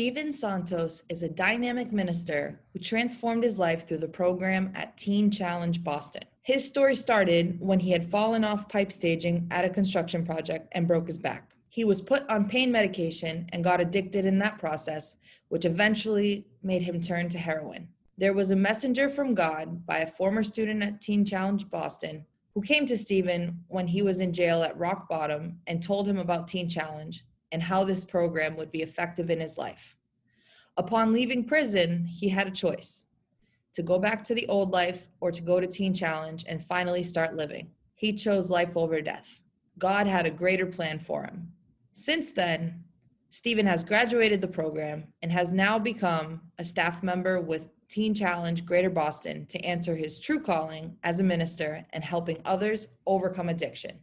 Steven Santos is a dynamic minister who transformed his life through the program at Teen Challenge Boston. His story started when he had fallen off pipe staging at a construction project and broke his back. He was put on pain medication and got addicted in that process, which eventually made him turn to heroin. There was a messenger from God by a former student at Teen Challenge Boston who came to Stephen when he was in jail at rock bottom and told him about Teen Challenge and how this program would be effective in his life. Upon leaving prison, he had a choice to go back to the old life or to go to Teen Challenge and finally start living. He chose life over death. God had a greater plan for him. Since then, Stephen has graduated the program and has now become a staff member with Teen Challenge Greater Boston to answer his true calling as a minister and helping others overcome addiction.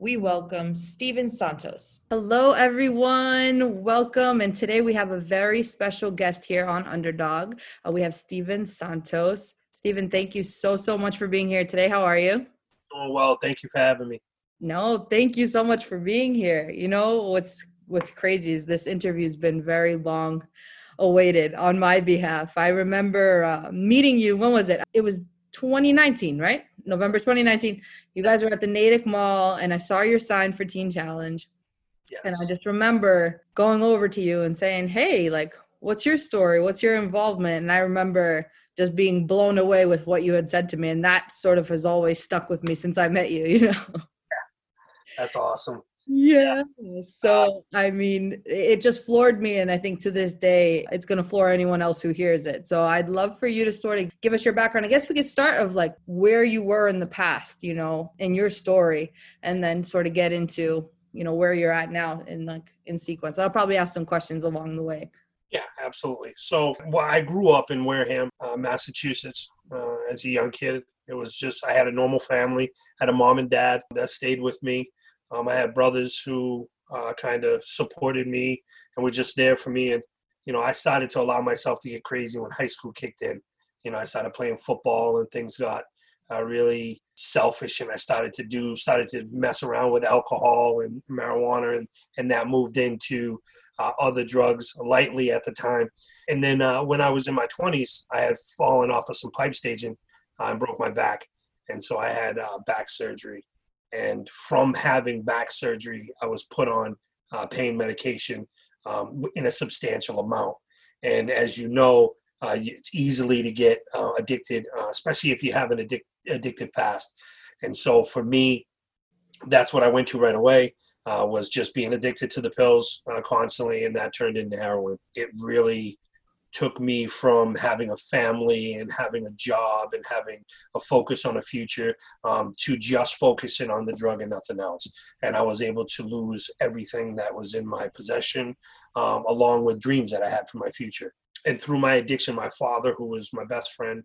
We welcome Steven Santos. Hello, everyone. Welcome. And today we have a very special guest here on Underdog. Uh, we have Steven Santos. Steven, thank you so, so much for being here today. How are you? Doing well. Thank you for having me. No, thank you so much for being here. You know what's what's crazy is this interview's been very long awaited on my behalf. I remember uh, meeting you. When was it? It was 2019, right? November 2019. You guys were at the Natick Mall, and I saw your sign for Teen Challenge. Yes. And I just remember going over to you and saying, "Hey, like, what's your story? What's your involvement?" And I remember just being blown away with what you had said to me, and that sort of has always stuck with me since I met you. You know. Yeah. That's awesome. Yeah. So, I mean, it just floored me. And I think to this day, it's going to floor anyone else who hears it. So, I'd love for you to sort of give us your background. I guess we could start of like where you were in the past, you know, in your story, and then sort of get into, you know, where you're at now in like in sequence. I'll probably ask some questions along the way. Yeah, absolutely. So, well, I grew up in Wareham, uh, Massachusetts, uh, as a young kid. It was just I had a normal family. Had a mom and dad that stayed with me. Um, I had brothers who uh, kind of supported me and were just there for me. And you know, I started to allow myself to get crazy when high school kicked in. You know, I started playing football and things got uh, really selfish, and I started to do started to mess around with alcohol and marijuana, and and that moved into uh, other drugs lightly at the time. And then uh, when I was in my 20s, I had fallen off of some pipe staging uh, and broke my back, and so I had uh, back surgery. And from having back surgery, I was put on uh, pain medication um, in a substantial amount. And as you know, uh, it's easily to get uh, addicted, uh, especially if you have an addic- addictive past. And so for me, that's what I went to right away. Uh, was just being addicted to the pills uh, constantly, and that turned into heroin. It really took me from having a family and having a job and having a focus on a future um, to just focusing on the drug and nothing else. And I was able to lose everything that was in my possession, um, along with dreams that I had for my future. And through my addiction, my father, who was my best friend,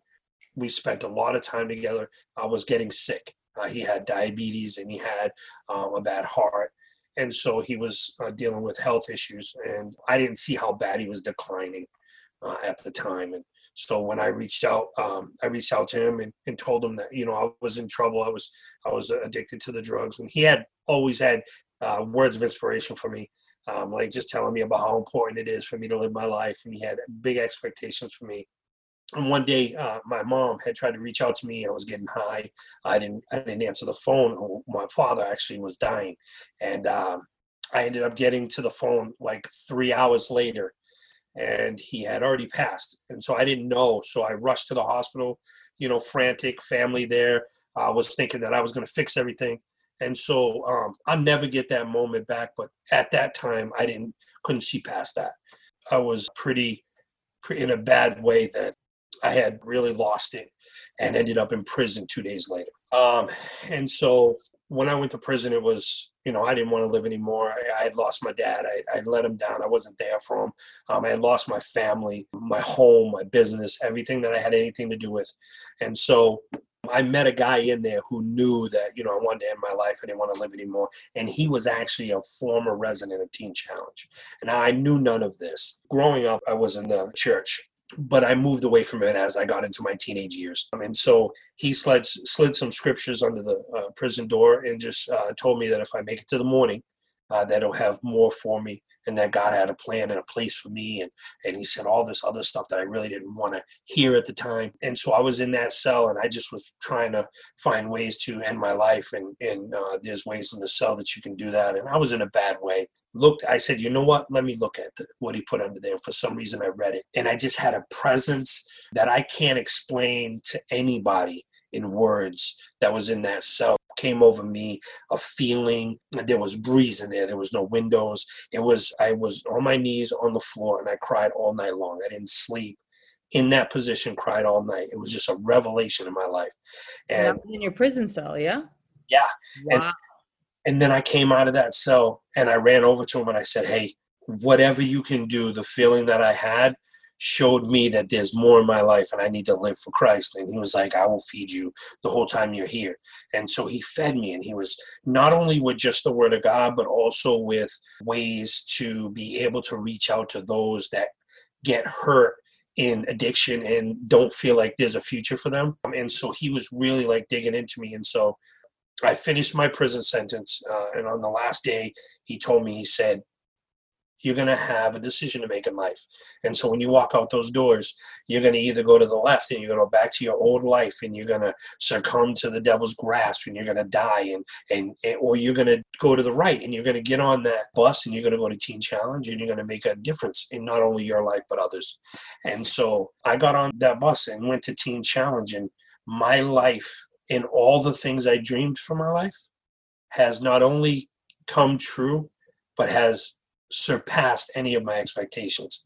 we spent a lot of time together. I was getting sick. Uh, he had diabetes and he had um, a bad heart. And so he was uh, dealing with health issues, and I didn't see how bad he was declining uh, at the time. And so when I reached out, um, I reached out to him and, and told him that you know I was in trouble. I was I was addicted to the drugs, and he had always had uh, words of inspiration for me, um, like just telling me about how important it is for me to live my life, and he had big expectations for me. And one day, uh, my mom had tried to reach out to me. I was getting high. I didn't. I didn't answer the phone. My father actually was dying, and um, I ended up getting to the phone like three hours later and he had already passed. And so I didn't know. So I rushed to the hospital, you know, frantic, family there. I uh, was thinking that I was going to fix everything. And so um, I'll never get that moment back. But at that time, I didn't couldn't see past that. I was pretty, pretty in a bad way that I had really lost it and ended up in prison two days later. Um, and so when I went to prison, it was, you know, I didn't want to live anymore. I, I had lost my dad. I, I let him down. I wasn't there for him. Um, I had lost my family, my home, my business, everything that I had anything to do with. And so I met a guy in there who knew that, you know, I wanted to end my life. I didn't want to live anymore. And he was actually a former resident of Teen Challenge. And I knew none of this. Growing up, I was in the church but I moved away from it as I got into my teenage years. And so he slid, slid some scriptures under the uh, prison door and just uh, told me that if I make it to the morning, uh, that he'll have more for me and that God had a plan and a place for me. And, and he said all this other stuff that I really didn't want to hear at the time. And so I was in that cell and I just was trying to find ways to end my life. And, and uh, there's ways in the cell that you can do that. And I was in a bad way. Looked, I said, you know what? Let me look at the, what he put under there. For some reason, I read it. And I just had a presence that I can't explain to anybody in words that was in that cell came over me a feeling there was breeze in there there was no windows. It was i was on my knees on the floor and i cried all night long. I didn't sleep. In that position cried all night. It was just a revelation in my life. And in your prison cell yeah? Yeah. Wow. and, and then i came out of that cell and i ran over to him and i said hey whatever you can do the feeling that i had showed me that there's more in my life and I need to live for Christ. And he was like, I will feed you the whole time you're here. And so he fed me, and he was not only with just the word of God, but also with ways to be able to reach out to those that get hurt in addiction and don't feel like there's a future for them. And so he was really like digging into me. And so I finished my prison sentence. Uh, and on the last day, he told me, he said, you're going to have a decision to make in life. And so when you walk out those doors, you're going to either go to the left and you're going to go back to your old life and you're going to succumb to the devil's grasp and you're going to die and, and, and or you're going to go to the right and you're going to get on that bus and you're going to go to Teen Challenge and you're going to make a difference in not only your life but others. And so I got on that bus and went to Teen Challenge and my life and all the things I dreamed for my life has not only come true but has surpassed any of my expectations.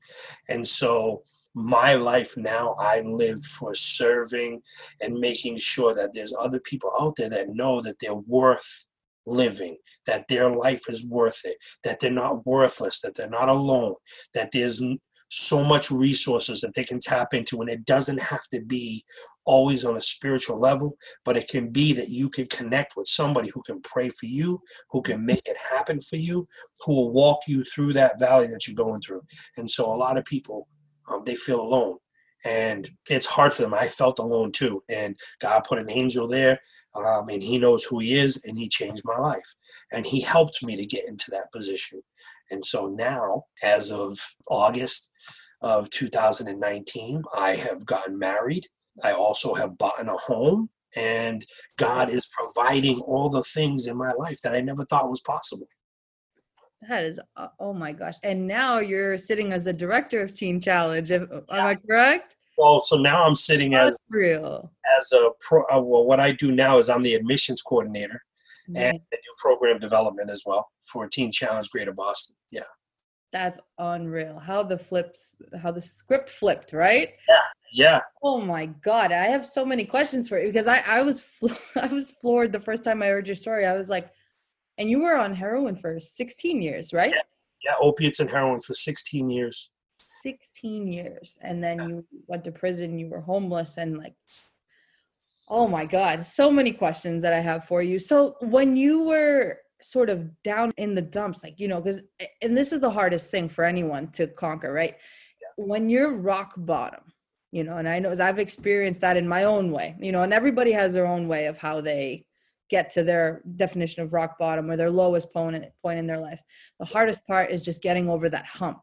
And so my life now, I live for serving and making sure that there's other people out there that know that they're worth living, that their life is worth it, that they're not worthless, that they're not alone, that there's so much resources that they can tap into and it doesn't have to be always on a spiritual level but it can be that you can connect with somebody who can pray for you who can make it happen for you who will walk you through that valley that you're going through and so a lot of people um, they feel alone and it's hard for them i felt alone too and god put an angel there um, and he knows who he is and he changed my life and he helped me to get into that position and so now as of august of 2019. I have gotten married. I also have bought a home. And God is providing all the things in my life that I never thought was possible. That is, uh, oh my gosh. And now you're sitting as the director of Teen Challenge. If, yeah. Am I correct? Well, so now I'm sitting That's as real. as a pro. Uh, well, what I do now is I'm the admissions coordinator, Nice. and I do program development as well for Teen Challenge Greater Boston. Yeah. That's unreal. How the flips, how the script flipped, right? Yeah. Yeah. Oh my god, I have so many questions for you because I I was flo- I was floored the first time I heard your story. I was like, and you were on heroin for 16 years, right? Yeah. Opiates and heroin for 16 years. 16 years, and then you went to prison. You were homeless, and like, oh my god, so many questions that I have for you. So when you were sort of down in the dumps like you know because and this is the hardest thing for anyone to conquer right? When you're rock bottom you know and i know as i've experienced that in my own way you know and everybody has their own way of how they get to their definition of rock bottom or their lowest point point in their life. The hardest part is just getting over that hump.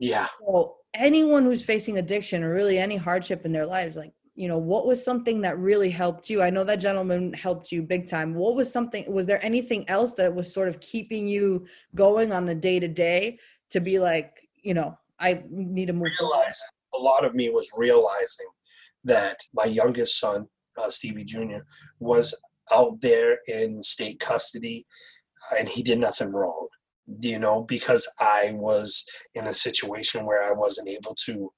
Yeah. so anyone who's facing addiction or really any hardship in their lives like you know what was something that really helped you? I know that gentleman helped you big time. What was something was there anything else that was sort of keeping you going on the day to day to be like you know i need to move realizing a lot of me was realizing that my youngest son uh, stevie jr was out there in state custody and he did nothing wrong you know? Because i was in a situation where i wasn't able to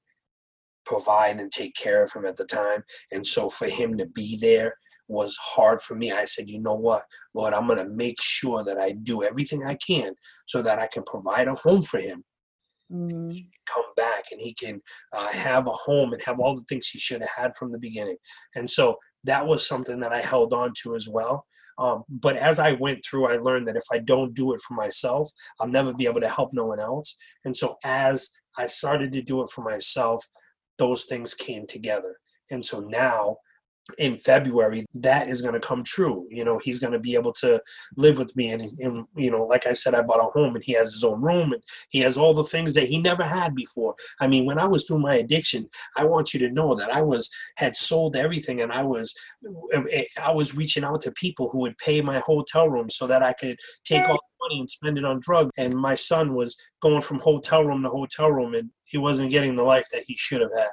provide and take care of him at the time. And so for him to be there was hard for me. I said, you know what, Lord, I'm going to make sure that I do everything I can so that I can provide a home for him. Mm-hmm. Come back and he can uh, have a home and have all the things he should have had from the beginning. And so that was something that I held on to as well. Um, but as I went through, I learned that if I don't do it for myself, I'll never be able to help no one else. And so as I started to do it for myself, those things came together. And so now in February, that is going to come true. You know, he's going to be able to live with me. And, and, you know, like I said, I bought a home and he has his own room and he has all the things that he never had before. I mean, when I was through my addiction, I want you to know that I was, had sold everything and I was, um, eh, I was reaching out to people who would pay my hotel room so that I could take all the money and spend it on drugs. And my son was going from hotel room to hotel room and he wasn't getting the life that he should have had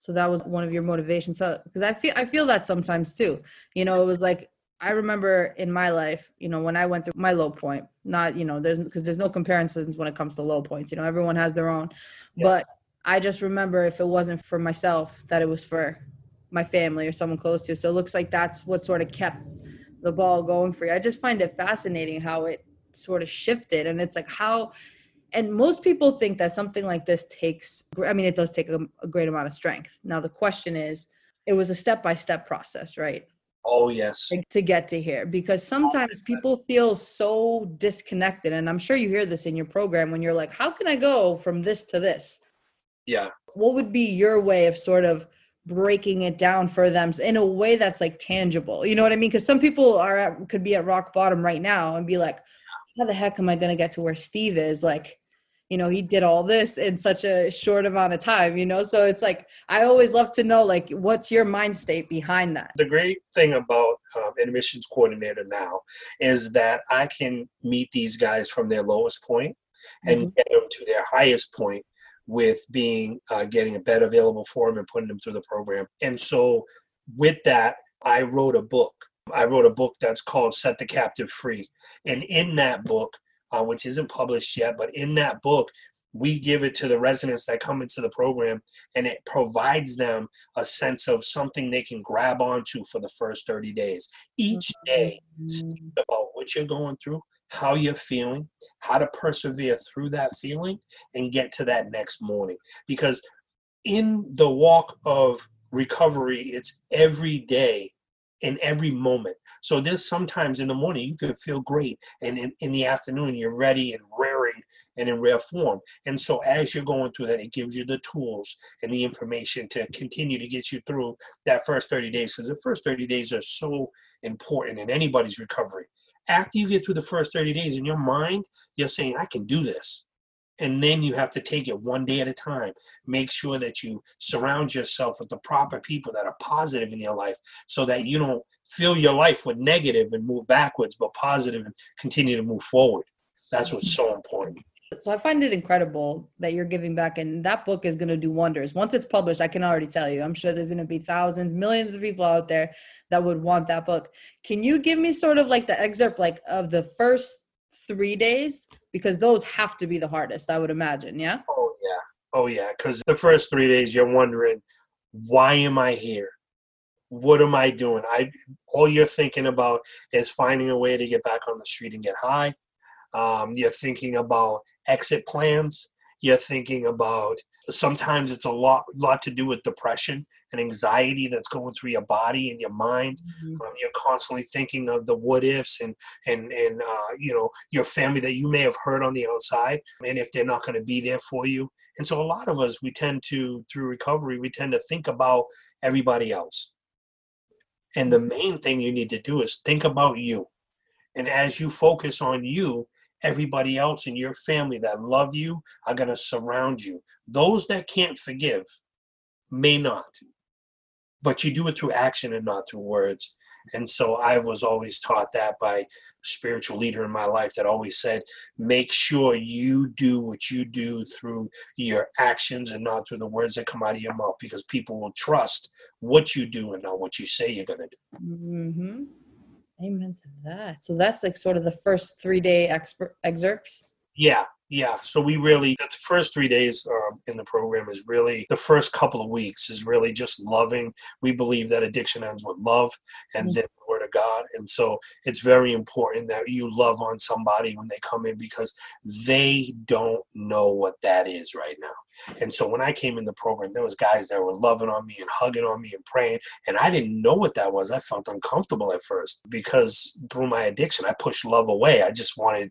so that was one of your motivations. So because i feel i feel that sometimes too. You know it was like i remember in my life you know when i went through my low point not you know there's because there's no comparisons when it comes to low points you know everyone has their own. Yeah. but i just remember if it wasn't for myself that it was for my family or someone close to. So it looks like that's what sort of kept the ball going for you. I just find it fascinating how it sort of shifted. And it's like how and most people think that something like this takes i mean it does take a, a great amount of strength. Now the question is it was a step-by-step process right? Oh yes. To get to here. Because sometimes oh, people feel so disconnected and i'm sure you hear this in your program when you're like how can i go from this to this? Yeah. What would be your way of sort of breaking it down for them in a way that's like tangible? You know what i mean? Because some people are at, could be at rock bottom right now and be like how the heck am i going to get to where steve is? Like you know he did all this in such a short amount of time you know? So it's like i always love to know like what's your mind state behind that? The great thing about um, admissions coordinator now is that i can meet these guys from their lowest point and mm-hmm. get them to their highest point with being uh, getting a bed available for them and putting them through the program. And so with that i wrote a book. I wrote a book that's called set the captive free. And in that book uh, which isn't published yet. But in that book, we give it to the residents that come into the program, and it provides them a sense of something they can grab onto for the first 30 days. Each day, about what you're going through, how you're feeling, how to persevere through that feeling, and get to that next morning. Because in the walk of recovery, it's every day in every moment. So there's sometimes in the morning you can feel great, and in, in the afternoon you're ready and raring and in rare form. And so as you're going through that, it gives you the tools and the information to continue to get you through that first 30 days. Because the first 30 days are so important in anybody's recovery. After you get through the first 30 days in your mind, you're saying, I can do this and then you have to take it one day at a time. Make sure that you surround yourself with the proper people that are positive in your life so that you don't fill your life with negative and move backwards but positive and continue to move forward. That's what's so important. So i find it incredible that you're giving back and that book is going to do wonders. Once it's published i can already tell you. I'm sure there's going to be thousands millions of people out there that would want that book. Can you give me sort of like the excerpt like of the first three days because those have to be the hardest, I would imagine. Yeah. Oh yeah. Oh yeah. Because the first three days, you're wondering, why am I here? What am I doing? I all you're thinking about is finding a way to get back on the street and get high. Um, you're thinking about exit plans. You're thinking about sometimes it's a lot lot to do with depression and anxiety that's going through your body and your mind. Mm-hmm. um, you're constantly thinking of the what ifs and and and uh, you know your family that you may have hurt on the outside and if they're not going to be there for you. And so a lot of us we tend to through recovery we tend to think about everybody else. And the main thing you need to do is think about you. And as you focus on you everybody else in your family that love you are going to surround you. Those that can't forgive may not, but you do it through action and not through words. And so I was always taught that by spiritual leader in my life that always said, make sure you do what you do through your actions and not through the words that come out of your mouth because people will trust what you do and not what you say you're going to do. Mm-hmm. Amen to that. So that's like sort of the first three day expert excerpts. Yeah, Yeah, so we really the first three days um, in the program is really the first couple of weeks is really just loving. We believe that addiction ends with love, and Mhm. then the word of God. And so it's very important that you love on somebody when they come in because they don't know what that is right now. And so when I came in the program, there was guys that were loving on me and hugging on me and praying, and I didn't know what that was. I felt uncomfortable at first because through my addiction, I pushed love away. I just wanted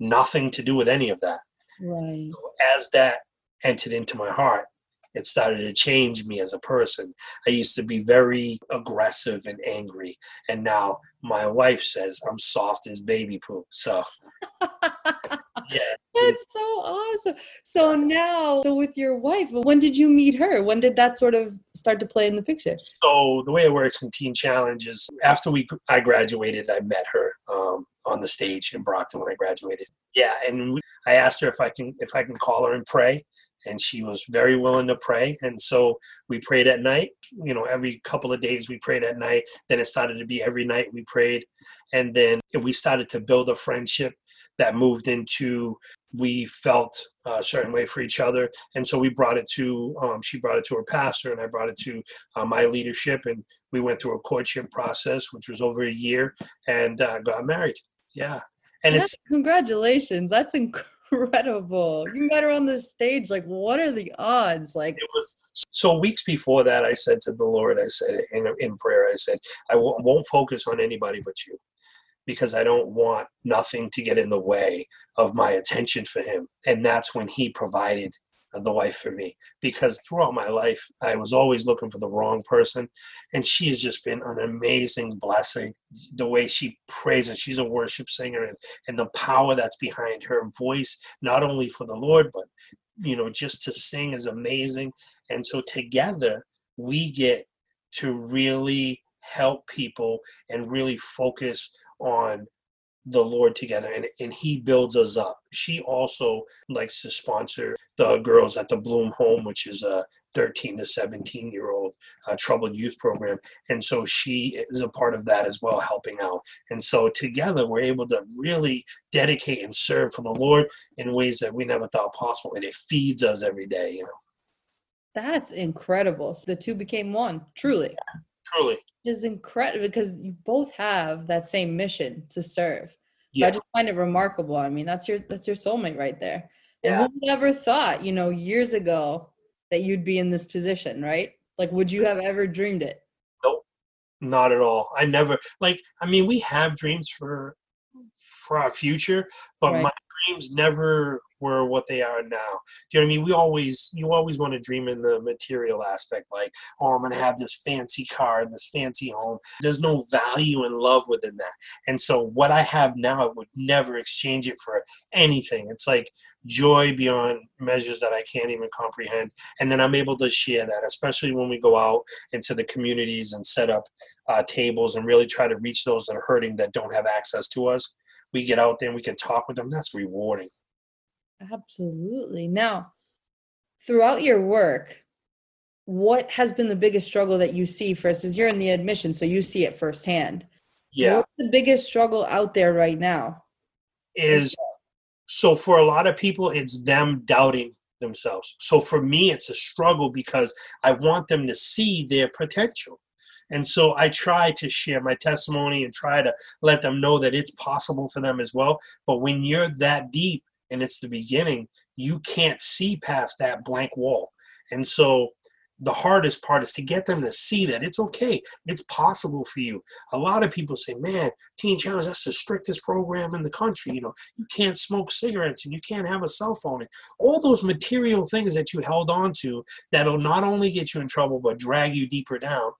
nothing to do with any of that Right. as that entered into my heart, it started to change me as a person. I used to be very aggressive and angry, and now my wife says I'm soft as baby poop. So, yeah, That's so awesome. So now, so with your wife, when did you meet her? When did that sort of start to play in the picture? so the way it works in Teen Challenge is after we I graduated, I met her um, on the stage in Brockton when I graduated. Yeah, and we, I asked her if I can if I can call her and pray, and she was very willing to pray. And so we prayed at night. You know, every couple of days we prayed at night. Then it started to be every night we prayed, and then we started to build a friendship that moved into we felt a certain way for each other and so we brought it to um, she brought it to her pastor and i brought it to uh, my leadership and we went through a courtship process which was over a year and uh, got married yeah and it's congratulations. That's incredible. You met her on the stage. Like, what are the odds? Like, it was so weeks before that i said to the lord i said in, in prayer i said I w- won't focus on anybody but you because i don't want nothing to get in the way of my attention for him and that's when he provided the wife for me. Because throughout my life i was always looking for the wrong person and she has just been an amazing blessing. The way she prays and she's a worship singer and, and the power that's behind her voice not only for the lord but you know just to sing is amazing. And so together we get to really help people and really focus on the Lord together and, and he builds us up. She also likes to sponsor the girls at the Bloom Home, which is a 13 to 17 year old uh, troubled youth program. And so she is a part of that as well, helping out. And so together we're able to really dedicate and serve for the Lord in ways that we never thought possible. And it feeds us every day, you know, that's incredible. So the two became one, truly. truly. Is incredible because you both have that same mission to serve. So Yeah. I just find it remarkable. I mean, that's your that's your soulmate right there. And Yeah. who would ever thought, you know, years ago that you'd be in this position, right? Like, would you have ever dreamed it? Nope, not at all. I never like. I mean, we have dreams for for our future, but Right. my dreams never were what they are now. Do you know what I mean? We always, you always want to dream in the material aspect, like, oh, I'm gonna have this fancy car and this fancy home. There's no value and love within that. And so, what I have now, I would never exchange it for anything. It's like joy beyond measures that I can't even comprehend. And then I'm able to share that, especially when we go out into the communities and set up uh, tables and really try to reach those that are hurting that don't have access to us. We get out there and we can talk with them. That's rewarding. Absolutely. Now, throughout your work, what has been the biggest struggle that you see for us? Is you're in the admission, so you see it firsthand. Yeah. What's the biggest struggle out there right now? Is so for a lot of people, it's them doubting themselves. So for me, it's a struggle because I want them to see their potential. And so I try to share my testimony and try to let them know that it's possible for them as well. But when you're that deep and it's the beginning, you can't see past that blank wall. And so the hardest part is to get them to see that it's okay. It's possible for you. A lot of people say, man, Teen Challenge, that's the strictest program in the country. You know, you can't smoke cigarettes and you can't have a cell phone. And all those material things that you held on to that'll not only get you in trouble, but drag you deeper down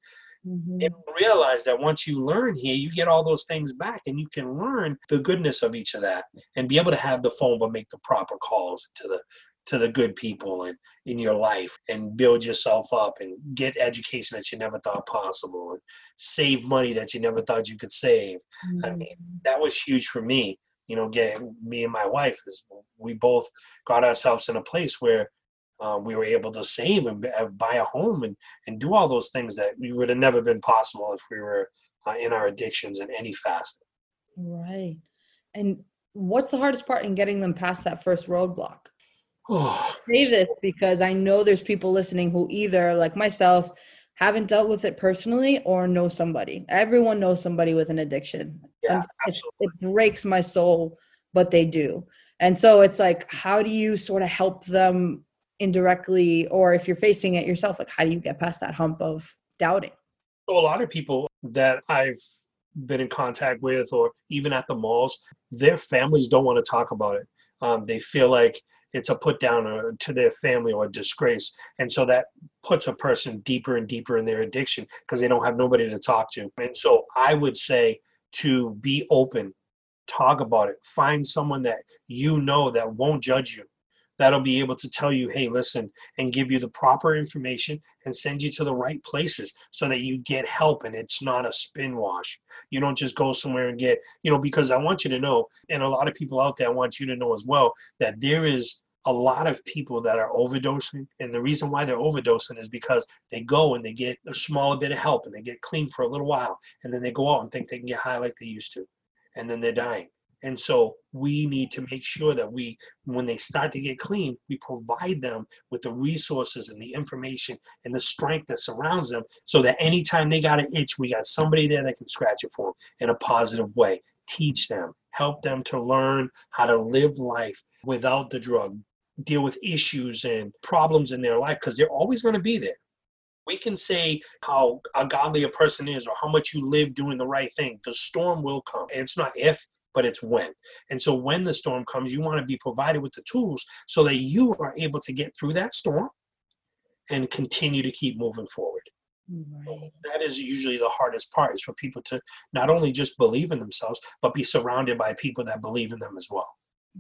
Mhm. and realize that once you learn here, you get all those things back and you can learn the goodness of each of that and be able to have the phone but make the proper calls to the to the good people and in your life and build yourself up and get education that you never thought possible and save money that you never thought you could save. I mean, that was huge for me. You know, getting me and my wife is we both got ourselves in a place where uh, we were able to save and uh, buy a home and, and do all those things that we would have never been possible if we were uh, in our addictions in any facet. Right. And What's the hardest part in getting them past that first roadblock? Oh, say this because I know there's people listening who either, like myself, haven't dealt with it personally or know somebody. Everyone knows somebody with an addiction. Yeah, And it breaks my soul, but they do. And so it's like, how do you sort of help them indirectly, or if you're facing it yourself, like how do you get past that hump of doubting? So a lot of people that I've been in contact with, or even at the malls, their families don't want to talk about it. Um, they feel like it's a put down uh, to their family or a disgrace, and so that puts a person deeper and deeper in their addiction because they don't have nobody to talk to. And so I would say to be open, talk about it, find someone that you know that won't judge you that'll be able to tell you, hey, listen, and give you the proper information and send you to the right places so that you get help and it's not a spin wash. You don't just go somewhere and get, you know, because I want you to know, and a lot of people out there want you to know as well, that there is a lot of people that are overdosing. And the reason why they're overdosing is because they go and they get a small bit of help and they get clean for a little while. And then they go out and think they can get high like they used to. And then they're dying. And so we need to make sure that we, when they start to get clean, we provide them with the resources and the information and the strength that surrounds them so that anytime they got an itch, we got somebody there that can scratch it for them in a positive way. Teach them, help them to learn how to live life without the drug, deal with issues and problems in their life because they're always going to be there. We can say how a godly a person is or how much you live doing the right thing. The storm will come. And it's not if, but it's when. And so when the storm comes, you want to be provided with the tools so that you are able to get through that storm and continue to keep moving forward. Right. That is usually the hardest part is for people to not only just believe in themselves, but be surrounded by people that believe in them as well.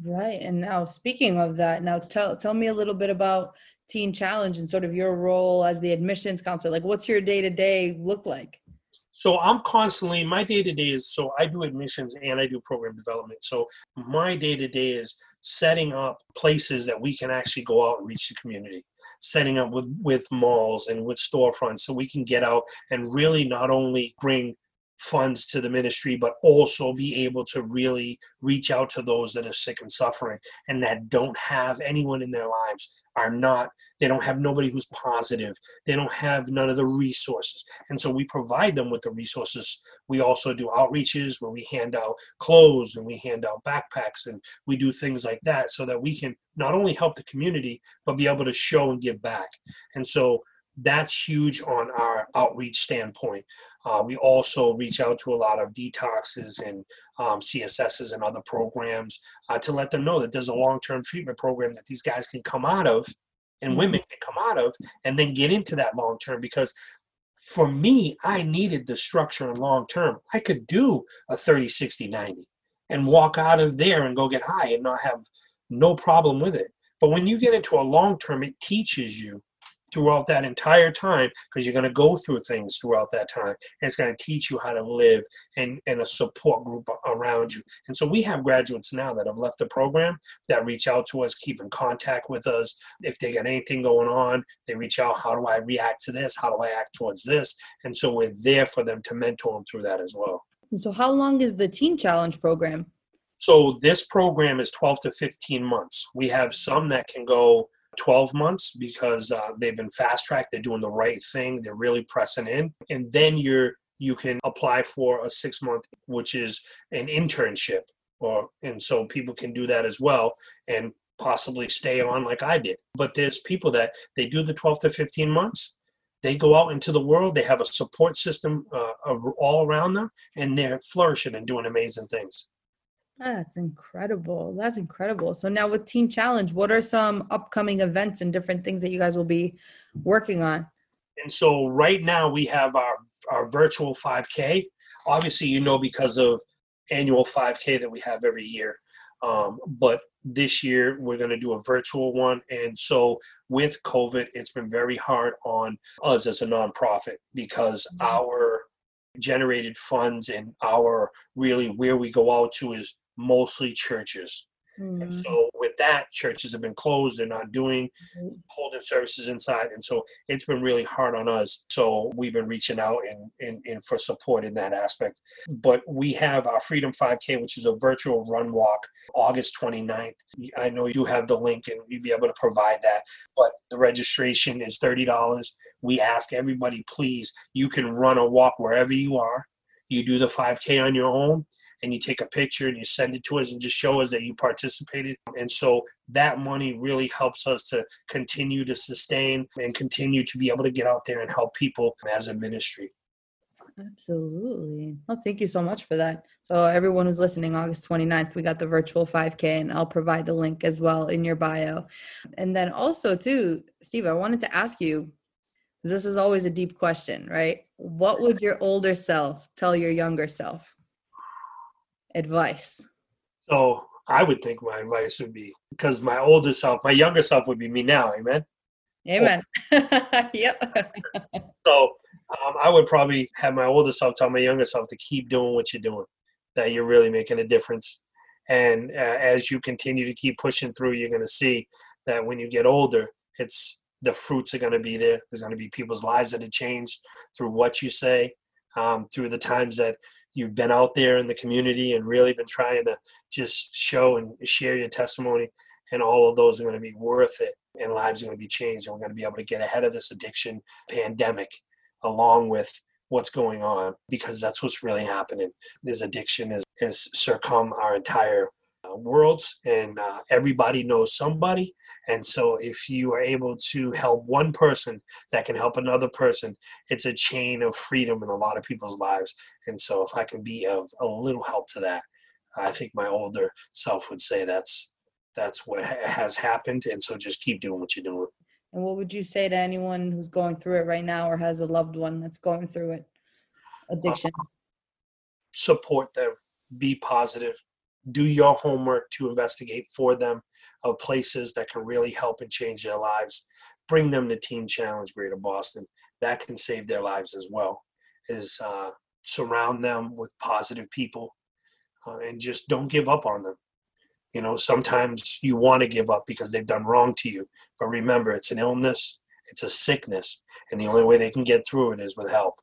Right. And now speaking of that, now tell tell me a little bit about Teen Challenge and sort of your role as the admissions counselor. Like what's your day to day look like? So I'm constantly my day to day is so I do admissions and I do program development. So my day to day is setting up places that we can actually go out and reach the community, setting up with with malls and with storefronts so we can get out and really not only bring funds to the ministry, but also be able to really reach out to those that are sick and suffering and that don't have anyone in their lives are not they don't have nobody who's positive. They don't have none of the resources. And so we provide them with the resources. We also do outreaches where we hand out clothes and we hand out backpacks and we do things like that so that we can not only help the community but be able to show and give back. And so that's huge on our outreach standpoint. Uh, we also reach out to a lot of detoxes and um, CSSs and other programs uh, to let them know that there's a long-term treatment program that these guys can come out of and women can come out of and then get into that long term because for me i needed the structure and long term i could do a 30 60 90 and walk out of there and go get high and not have no problem with it. But when you get into a long term it teaches you throughout that entire time because you're going to go through things throughout that time. And it's going to teach you how to live and, and a support group around you. And so we have graduates now that have left the program that reach out to us, keep in contact with us. If they got anything going on, they reach out, how do I react to this? How do I act towards this? And so we're there for them to mentor them through that as well. So how long is the Teen Challenge program? So this program is 12 to 15 months. We have some that can go 12 months because uh, they've been fast tracked. They're doing the right thing. They're really pressing in. And then you're you can apply for a six month, which is an internship, or and so people can do that as well and possibly stay on like I did. But there's people that they do the 12 to 15 months. They go out into the world. They have a support system uh, all around them, and they're flourishing and doing amazing things. That's incredible. That's incredible. So now with Teen Challenge, what are some upcoming events and different things that you guys will be working on? And so right now we have our our virtual 5K. Obviously, you know because of annual 5K that we have every year. Um, but this year we're going to do a virtual one. And so with COVID, it's been very hard on us as a nonprofit because mm-hmm. our generated funds and our really where we go out to is mostly churches. Mm-hmm. And so with that, churches have been closed. They're not doing Mhm. holding services inside. And so it's been really hard on us. So we've been reaching out and, and, and for support in that aspect. But we have our Freedom 5K, which is a virtual run walk, August 29th. I know you have the link and you'll be able to provide that. But the registration is $30. We ask everybody, please, you can run a walk wherever you are. You do the 5K on your own and you take a picture and you send it to us and just show us that you participated. And so that money really helps us to continue to sustain and continue to be able to get out there and help people as a ministry. Absolutely. Well, thank you so much for that. So, everyone who's listening, August 29th, we got the virtual 5K, and I'll provide the link as well in your bio. And then also, too, Steve, I wanted to ask you this is always a deep question, right? What would your older self tell your younger self? Advice. So I would think my advice would be because my older self, my younger self would be me now, amen. Amen. yep. So um, I would probably have my older self tell my younger self to keep doing what you're doing, that you're really making a difference. And uh, as you continue to keep pushing through, you're going to see that when you get older, it's the fruits are going to be there. There's going to be people's lives that have changed through what you say, um, through the times that you've been out there in the community and really been trying to just show and share your testimony. And all of those are going to be worth it, and lives are going to be changed. And we're going to be able to get ahead of this addiction pandemic along with what's going on because that's what's really happening. This addiction has, has circum our entire uh, world, and uh, everybody knows somebody. And so, if you are able to help one person that can help another person, it's a chain of freedom in a lot of people's lives. And so, if I can be of a little help to that, I think my older self would say that's that's what ha- has happened. And so, just keep doing what you're doing. And what would you say to anyone who's going through it right now or has a loved one that's going through it? Addiction. support them, be positive, do your homework to investigate for them of places that can really help and change their lives. Bring them to Teen Challenge Greater Boston. That can save their lives as well. Is uh, surround them with positive people uh, and just don't give up on them. You know, sometimes you want to give up because they've done wrong to you, but remember, it's an illness, it's a sickness, and the only way they can get through it is with help.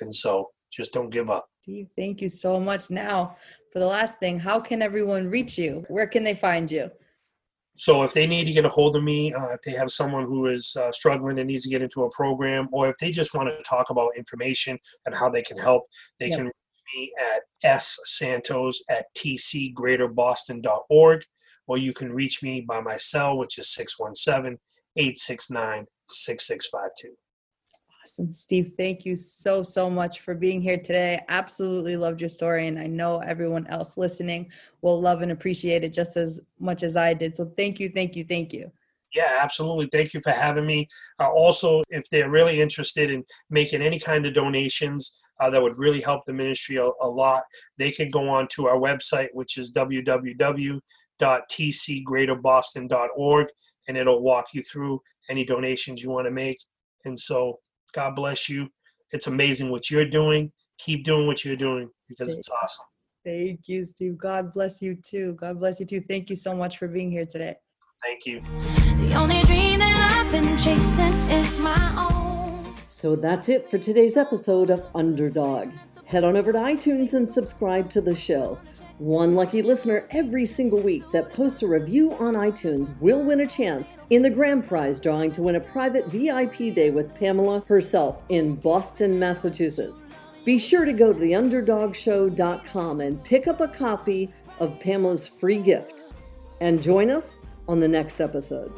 And so, just don't give up. Steve, thank you so much. Now, for the last thing, how can everyone reach you? Where can they find you? So if they need to get a hold of me, uh, if they have someone who is uh, struggling and needs to get into a program, or if they just want to talk about information and how they can help, they Yep. can reach me at ssantos at tcgreaterboston.org, or you can reach me by my cell, which is 617 869 6652. Awesome. Steve, thank you so, so much for being here today. Absolutely loved your story. And I know everyone else listening will love and appreciate it just as much as I did. So thank you, thank you, thank you. Yeah, absolutely. Thank you for having me. Uh, also, if they're really interested in making any kind of donations uh, that would really help the ministry a, a lot, they can go on to our website, which is www.tcgreaterboston.org, and it'll walk you through any donations you want to make. And so, God bless you. It's amazing what you're doing. Keep doing what you're doing because it's awesome. Thank you, Steve. God bless you too. God bless you too. Thank you so much for being here today. Thank you. The only dream that I've been chasing is my own. So that's it for today's episode of Underdog. Head on over to iTunes and subscribe to the show. One lucky listener every single week that posts a review on iTunes will win a chance in the grand prize drawing to win a private VIP day with Pamela herself in Boston, Massachusetts. Be sure to go to theunderdogshow.com and pick up a copy of Pamela's free gift. And join us on the next episode.